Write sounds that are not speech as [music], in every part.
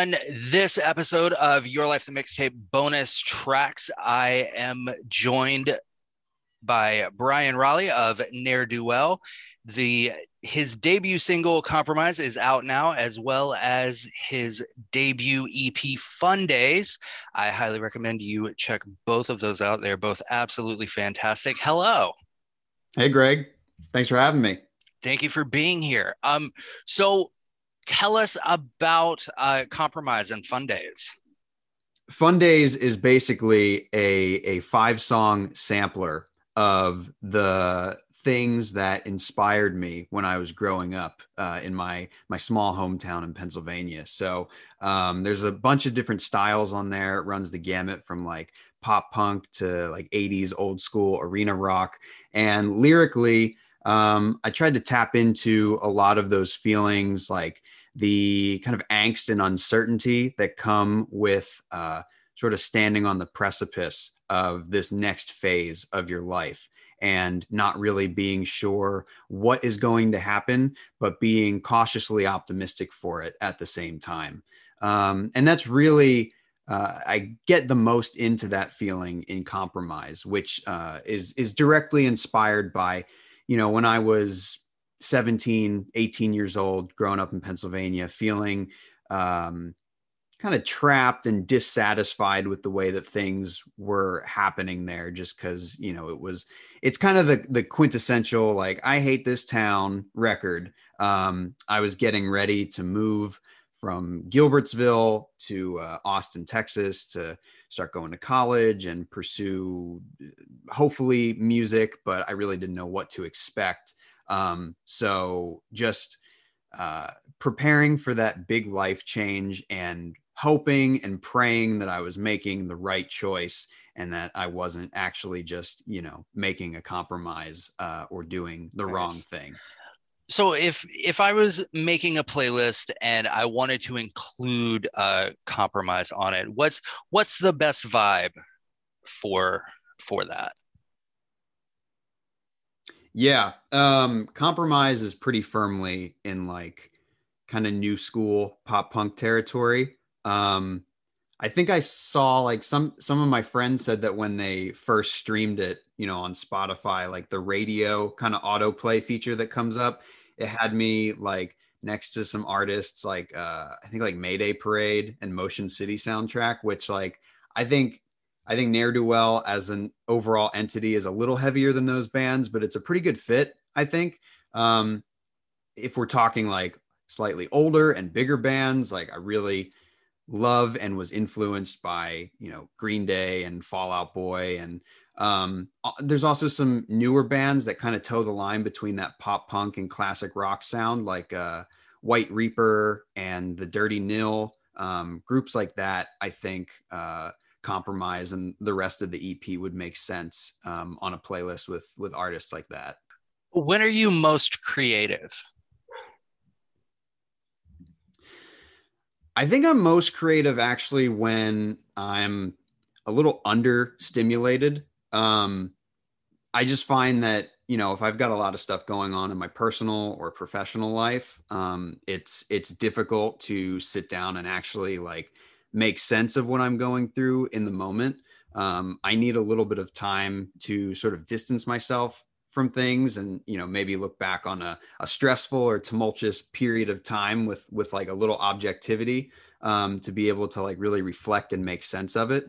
On this episode of Your Life the Mixtape bonus tracks, I am joined by Bryan Rolli of Ne'er Do Well. The his debut single "Compromise" is out now, as well as his debut EP "Fun Days." I highly recommend you check both of those out. They're both absolutely fantastic. Hello, Hey, Greg. Thanks for having me. thank you for being here. Um, so tell us about uh, "Compromise" and "Fun Days." Fun Days is basically a, a five song sampler of the things that inspired me when I was growing up uh, in my my small hometown in Pennsylvania. So um, there's a bunch of different styles on there. It runs the gamut from like pop punk to like 80s old school arena rock. And lyrically, um, I tried to tap into a lot of those feelings, like the kind of angst and uncertainty that come with uh, sort of standing on the precipice of this next phase of your life and not really being sure what is going to happen, but being cautiously optimistic for it at the same time. Um, and that's really, uh, I get the most into that feeling in compromise, which uh, is is directly inspired by, you know, when I was 17, 18 years old, growing up in Pennsylvania, feeling um, kind of trapped and dissatisfied with the way that things were happening there just because you know it was it's kind of the the quintessential like i hate this town record. Um i was getting ready to move from gilbertsville to uh, austin texas to start going to college and pursue hopefully music but i really didn't know what to expect um so just uh, preparing for that big life change and hoping and praying that I was making the right choice and that I wasn't actually just, you know, making a compromise uh, or doing the Nice. wrong thing. So if if I was making a playlist and I wanted to include uh, "Compromise" on it, what's what's the best vibe for for that? Yeah. Um, compromise is pretty firmly in like kind of new school pop punk territory. Um, I think I saw like some some of my friends said that when they first streamed it, you know, on Spotify, like the radio kind of autoplay feature that comes up, it had me like next to some artists like uh I think like Mayday Parade and Motion City soundtrack, which like I think I think Ne'er Do Well as an overall entity is a little heavier than those bands, but it's a pretty good fit, I think. Um, if we're talking like slightly older and bigger bands, like I really love and was influenced by, you know, Green Day and Fall Out Boy. And um, uh, there's also some newer bands that kind of toe the line between that pop punk and classic rock sound, like uh, White Reaper and the Dirty Nil. Um, groups like that, I think, uh, compromise and the rest of the ep would make sense um, on a playlist with with artists like that When are you most creative? i think i'm most creative actually when i'm a little understimulated um I just find that you know if I've got a lot of stuff going on in my personal or professional life, um, it's it's difficult to sit down and actually like make sense of what I'm going through in the moment. Um, I need a little bit of time to sort of distance myself from things and you know maybe look back on a, a stressful or tumultuous period of time with with like a little objectivity um, to be able to like really reflect and make sense of it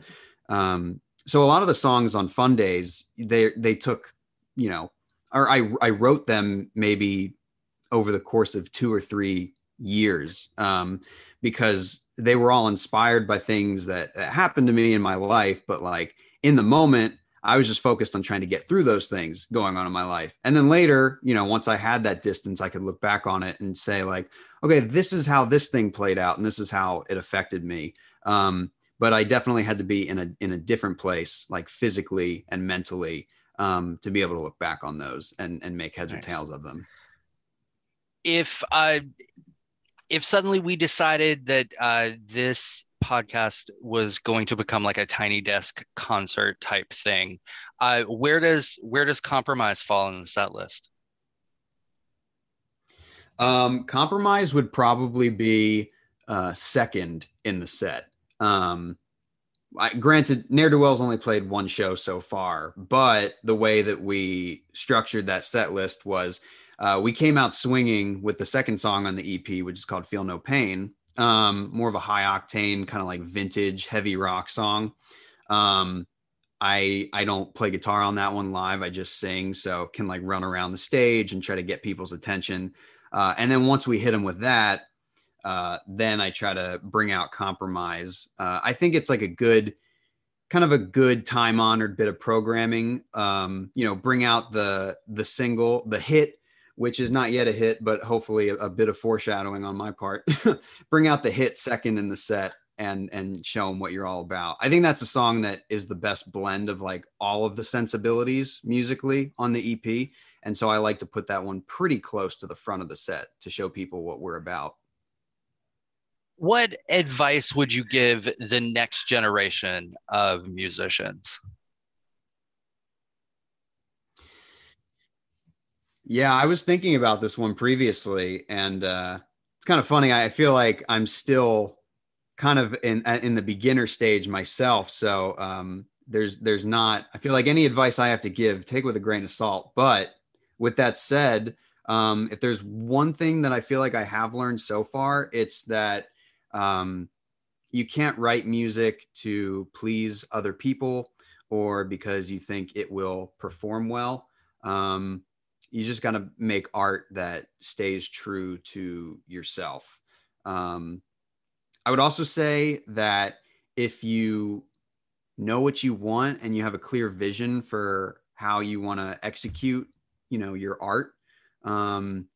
um, so a lot of the songs on fun days they they took you know or i i wrote them maybe over the course of two or three years um, because they were all inspired by things that, that happened to me in my life but like in the moment I was just focused on trying to get through those things going on in my life. And then later, you know, once I had that distance, I could look back on it and say, like, okay, this is how this thing played out and this is how it affected me. Um, but I definitely had to be in a in a different place, like physically and mentally, um, to be able to look back on those and and make heads nice. or tails of them. If uh if suddenly we decided that uh, this podcast was going to become like a tiny desk concert type thing uh, where does where does compromise fall in the set list um, compromise would probably be uh, second in the set um, I, granted ne'er-do-wells only played one show so far but the way that we structured that set list was uh, we came out swinging with the second song on the ep which is called feel no pain um, more of a high octane kind of like vintage heavy rock song. Um, I I don't play guitar on that one live. I just sing, so can like run around the stage and try to get people's attention. Uh, and then once we hit them with that, uh, then I try to bring out compromise. Uh, I think it's like a good kind of a good time honored bit of programming. Um, you know, bring out the the single, the hit which is not yet a hit, but hopefully a, a bit of foreshadowing on my part. [laughs] Bring out the hit second in the set and and show them what you're all about. I think that's a song that is the best blend of like all of the sensibilities musically on the EP. And so I like to put that one pretty close to the front of the set to show people what we're about. What advice would you give the next generation of musicians? Yeah, I was thinking about this one previously, and uh, it's kind of funny. I feel like I'm still kind of in uh, in the beginner stage myself, so um, there's there's not. I feel like any advice I have to give, take with a grain of salt. But with that said, um, if there's one thing that I feel like I have learned so far, it's that um, you can't write music to please other people or because you think it will perform well. Um, you just got to make art that stays true to yourself. Um, I would also say that if you know what you want and you have a clear vision for how you want to execute, you know, your art, um,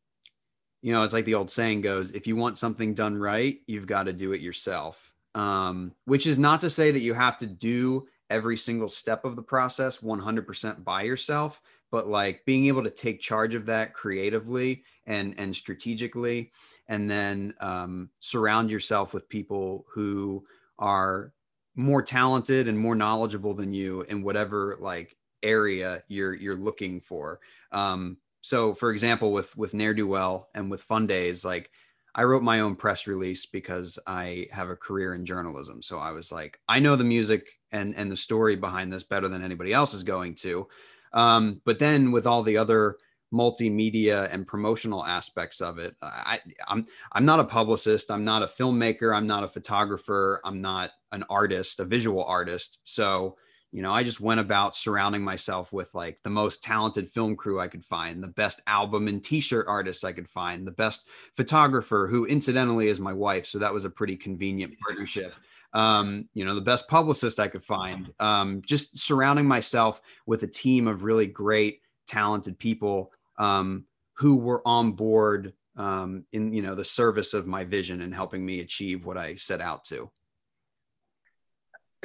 you know, it's like the old saying goes: if you want something done right, you've got to do it yourself. Um, which is not to say that you have to do every single step of the process 100% by yourself but like being able to take charge of that creatively and and strategically and then um, surround yourself with people who are more talented and more knowledgeable than you in whatever like area you're you're looking for um, so for example with with ne'er do well and with fun days like i wrote my own press release because i have a career in journalism so i was like i know the music and and the story behind this better than anybody else is going to um, but then with all the other multimedia and promotional aspects of it, I, I'm I'm not a publicist. I'm not a filmmaker. I'm not a photographer. I'm not an artist, a visual artist. So you know, I just went about surrounding myself with like the most talented film crew I could find, the best album and t-shirt artists I could find, the best photographer who incidentally is my wife. So that was a pretty convenient partnership um, you know, the best publicist I could find. Um, just surrounding myself with a team of really great, talented people um, who were on board um, in you know the service of my vision and helping me achieve what I set out to.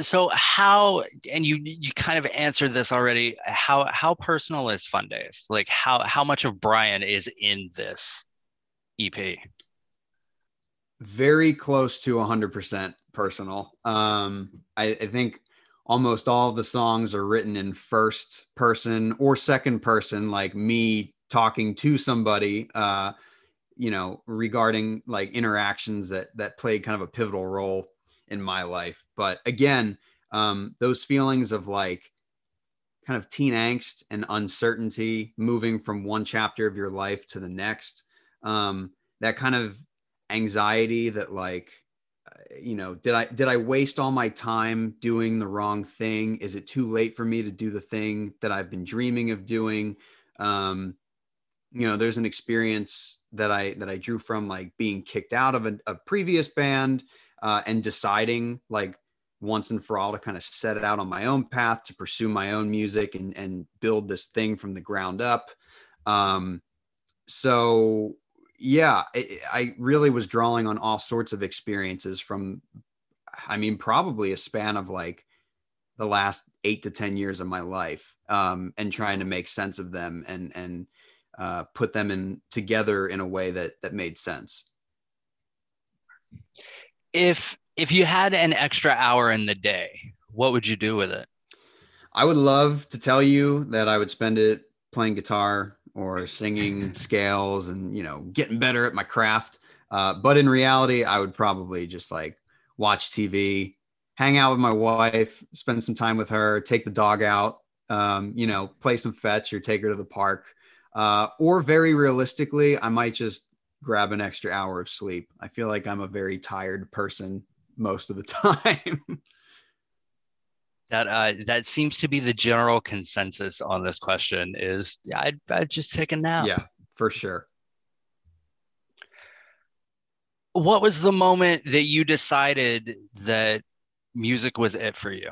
So how and you you kind of answered this already. How how personal is Fun Days? Like how how much of Bryan is in this EP? Very close to 100% personal. Um, I, I think almost all the songs are written in first person or second person, like me talking to somebody, uh, you know, regarding like interactions that that played kind of a pivotal role in my life. But again, um, those feelings of like kind of teen angst and uncertainty, moving from one chapter of your life to the next, um, that kind of anxiety that like you know did i did i waste all my time doing the wrong thing is it too late for me to do the thing that i've been dreaming of doing um you know there's an experience that i that i drew from like being kicked out of a, a previous band uh, and deciding like once and for all to kind of set it out on my own path to pursue my own music and and build this thing from the ground up. Um so yeah, it, I really was drawing on all sorts of experiences from, I mean, probably a span of like the last eight to 10 years of my life um, and trying to make sense of them and, and uh, put them in together in a way that, that made sense. If, if you had an extra hour in the day, what would you do with it? I would love to tell you that I would spend it playing guitar or singing [laughs] scales and you know getting better at my craft uh, but in reality i would probably just like watch tv hang out with my wife spend some time with her take the dog out um, you know play some fetch or take her to the park uh, or very realistically i might just grab an extra hour of sleep i feel like i'm a very tired person most of the [laughs] time that uh, that seems to be the general consensus on this question is yeah, I'd, I'd just take a nap. Yeah, for sure. What was the moment that you decided that music was it for you?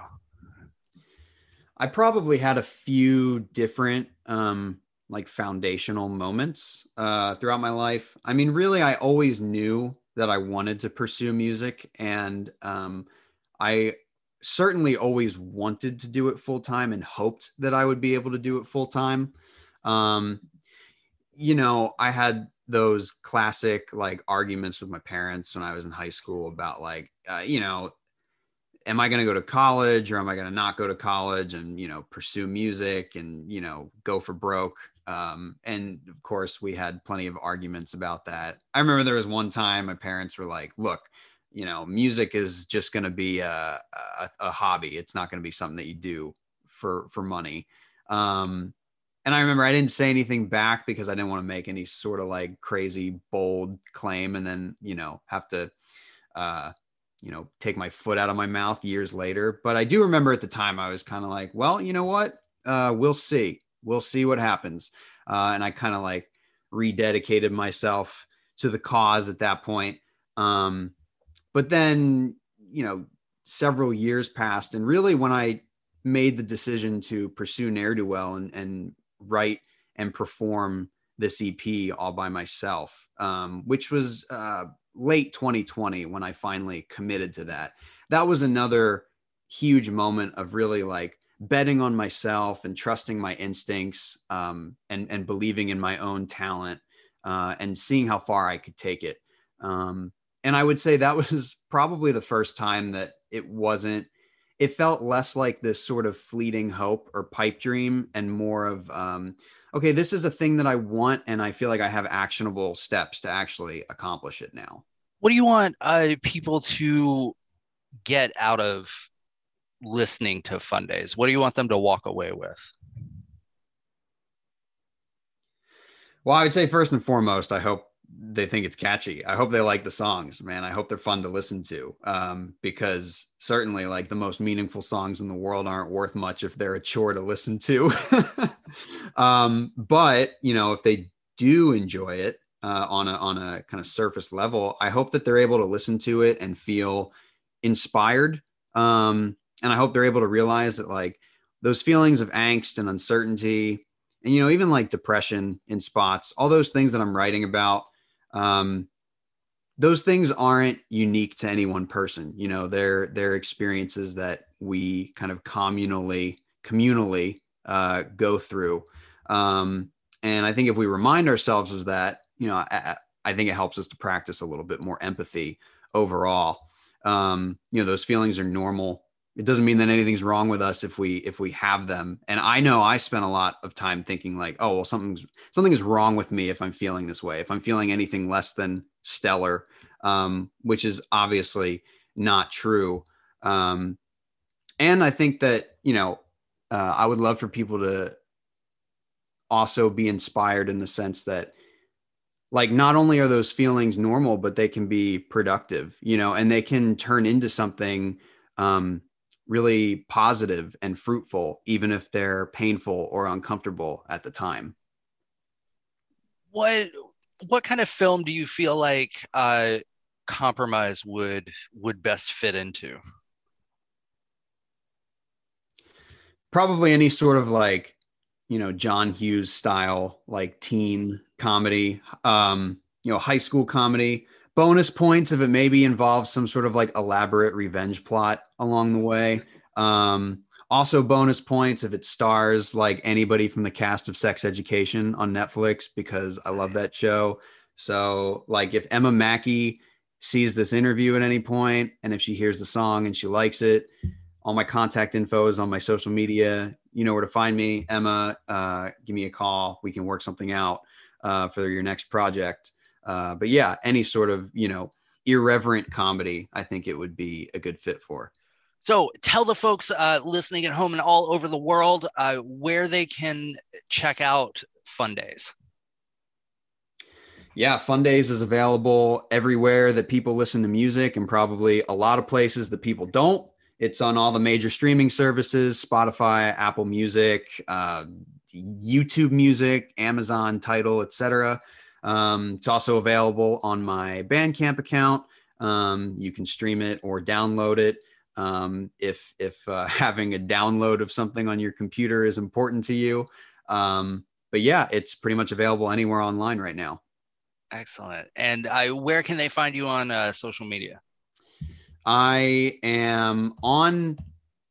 I probably had a few different um, like foundational moments uh, throughout my life. I mean, really, I always knew that I wanted to pursue music, and um, I certainly always wanted to do it full time and hoped that I would be able to do it full time. Um, you know, I had those classic like arguments with my parents when I was in high school about like, uh, you know, am I going to go to college or am I going to not go to college and, you know, pursue music and, you know, go for broke? Um, and of course, we had plenty of arguments about that. I remember there was one time my parents were like, look, you know, music is just going to be a, a, a, hobby. It's not going to be something that you do for, for money. Um, and I remember I didn't say anything back because I didn't want to make any sort of like crazy bold claim and then, you know, have to, uh, you know, take my foot out of my mouth years later. But I do remember at the time I was kind of like, well, you know what? Uh, we'll see. We'll see what happens. Uh, and I kind of like rededicated myself to the cause at that point. Um, but then, you know, several years passed. And really, when I made the decision to pursue Ne'er Do Well and, and write and perform this EP all by myself, um, which was uh, late 2020 when I finally committed to that. That was another huge moment of really like betting on myself and trusting my instincts um, and and believing in my own talent uh, and seeing how far I could take it. Um, and I would say that was [laughs] probably the first time that it wasn't, it felt less like this sort of fleeting hope or pipe dream and more of, um, okay, this is a thing that I want. And I feel like I have actionable steps to actually accomplish it now. What do you want uh, people to get out of listening to Fun Days? What do you want them to walk away with? Well, I would say first and foremost, I hope they think it's catchy. I hope they like the songs, man. I hope they're fun to listen to. Um, because certainly like the most meaningful songs in the world aren't worth much if they're a chore to listen to. [laughs] um, but you know, if they do enjoy it uh, on a on a kind of surface level, I hope that they're able to listen to it and feel inspired. Um, and I hope they're able to realize that like those feelings of angst and uncertainty and you know even like depression in spots all those things that i'm writing about um, those things aren't unique to any one person. You know, they're they're experiences that we kind of communally communally uh, go through. Um, and I think if we remind ourselves of that, you know, I, I think it helps us to practice a little bit more empathy overall. Um, you know, those feelings are normal. It doesn't mean that anything's wrong with us if we if we have them. And i know i spent a lot of time thinking like oh well something's something is wrong with me if i'm feeling this way if i'm feeling anything less than stellar um, which is obviously not true. Um, and i think that you know uh, i would love for people to also be inspired in the sense that like not only are those feelings normal but they can be productive you know and they can turn into something um, really positive and fruitful even if they're painful or uncomfortable at the time. What what kind of film do you feel like uh, compromise would would best fit into? Probably any sort of like you know john hughes style like teen comedy um you know high school comedy bonus points if it maybe involves some sort of like elaborate revenge plot along the way um also bonus points if it stars like anybody from the cast of sex education on netflix because i love that show so like if emma mackey sees this interview at any point and if she hears the song and she likes it all my contact info is on my social media you know where to find me, Emma. Uh, give me a call. We can work something out uh, for your next project. Uh, but yeah, any sort of you know irreverent comedy, I think it would be a good fit for. So tell the folks uh, listening at home and all over the world uh, where they can check out Fun Days. Yeah, Fun Days is available everywhere that people listen to music and probably a lot of places that people don't. It's on all the major streaming services Spotify, Apple Music, uh, YouTube Music, Amazon Tidal, etc. Um, it's also available on my Bandcamp account. Um, you can stream it or download it. Um, if if uh, [laughs] having a download of something on your computer is important to you. Um, but yeah, it's pretty much available anywhere online right now. Excellent. And I, where can they find you on uh, social media? I am on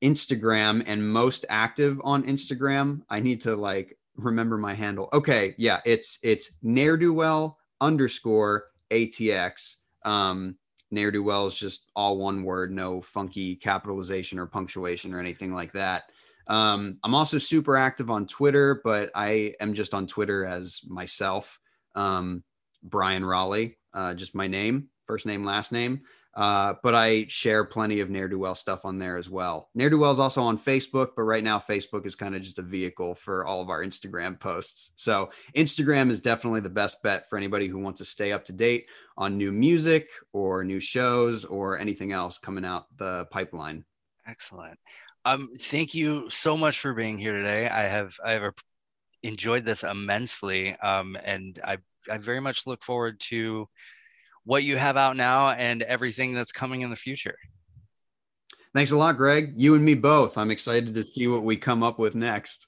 Instagram and most active on Instagram. I need to like remember my handle. Okay, yeah, it's it's ne'er do well underscore ATX. Um, ne'er do well is just all one word, no funky capitalization or punctuation or anything like that. Um, I'm also super active on Twitter, but I am just on Twitter as myself, um, Bryan Rolli, uh, just my name, first name, last name. Uh, but I share plenty of ne'er do well stuff on there as well. Ne'er do well is also on Facebook, but right now Facebook is kind of just a vehicle for all of our Instagram posts. So Instagram is definitely the best bet for anybody who wants to stay up to date on new music or new shows or anything else coming out the pipeline. Excellent. Um, thank you so much for being here today. I have I have enjoyed this immensely, um, and I I very much look forward to what you have out now and everything that's coming in the future. Thanks a lot, Greg. You and me both. I'm excited to see what we come up with next.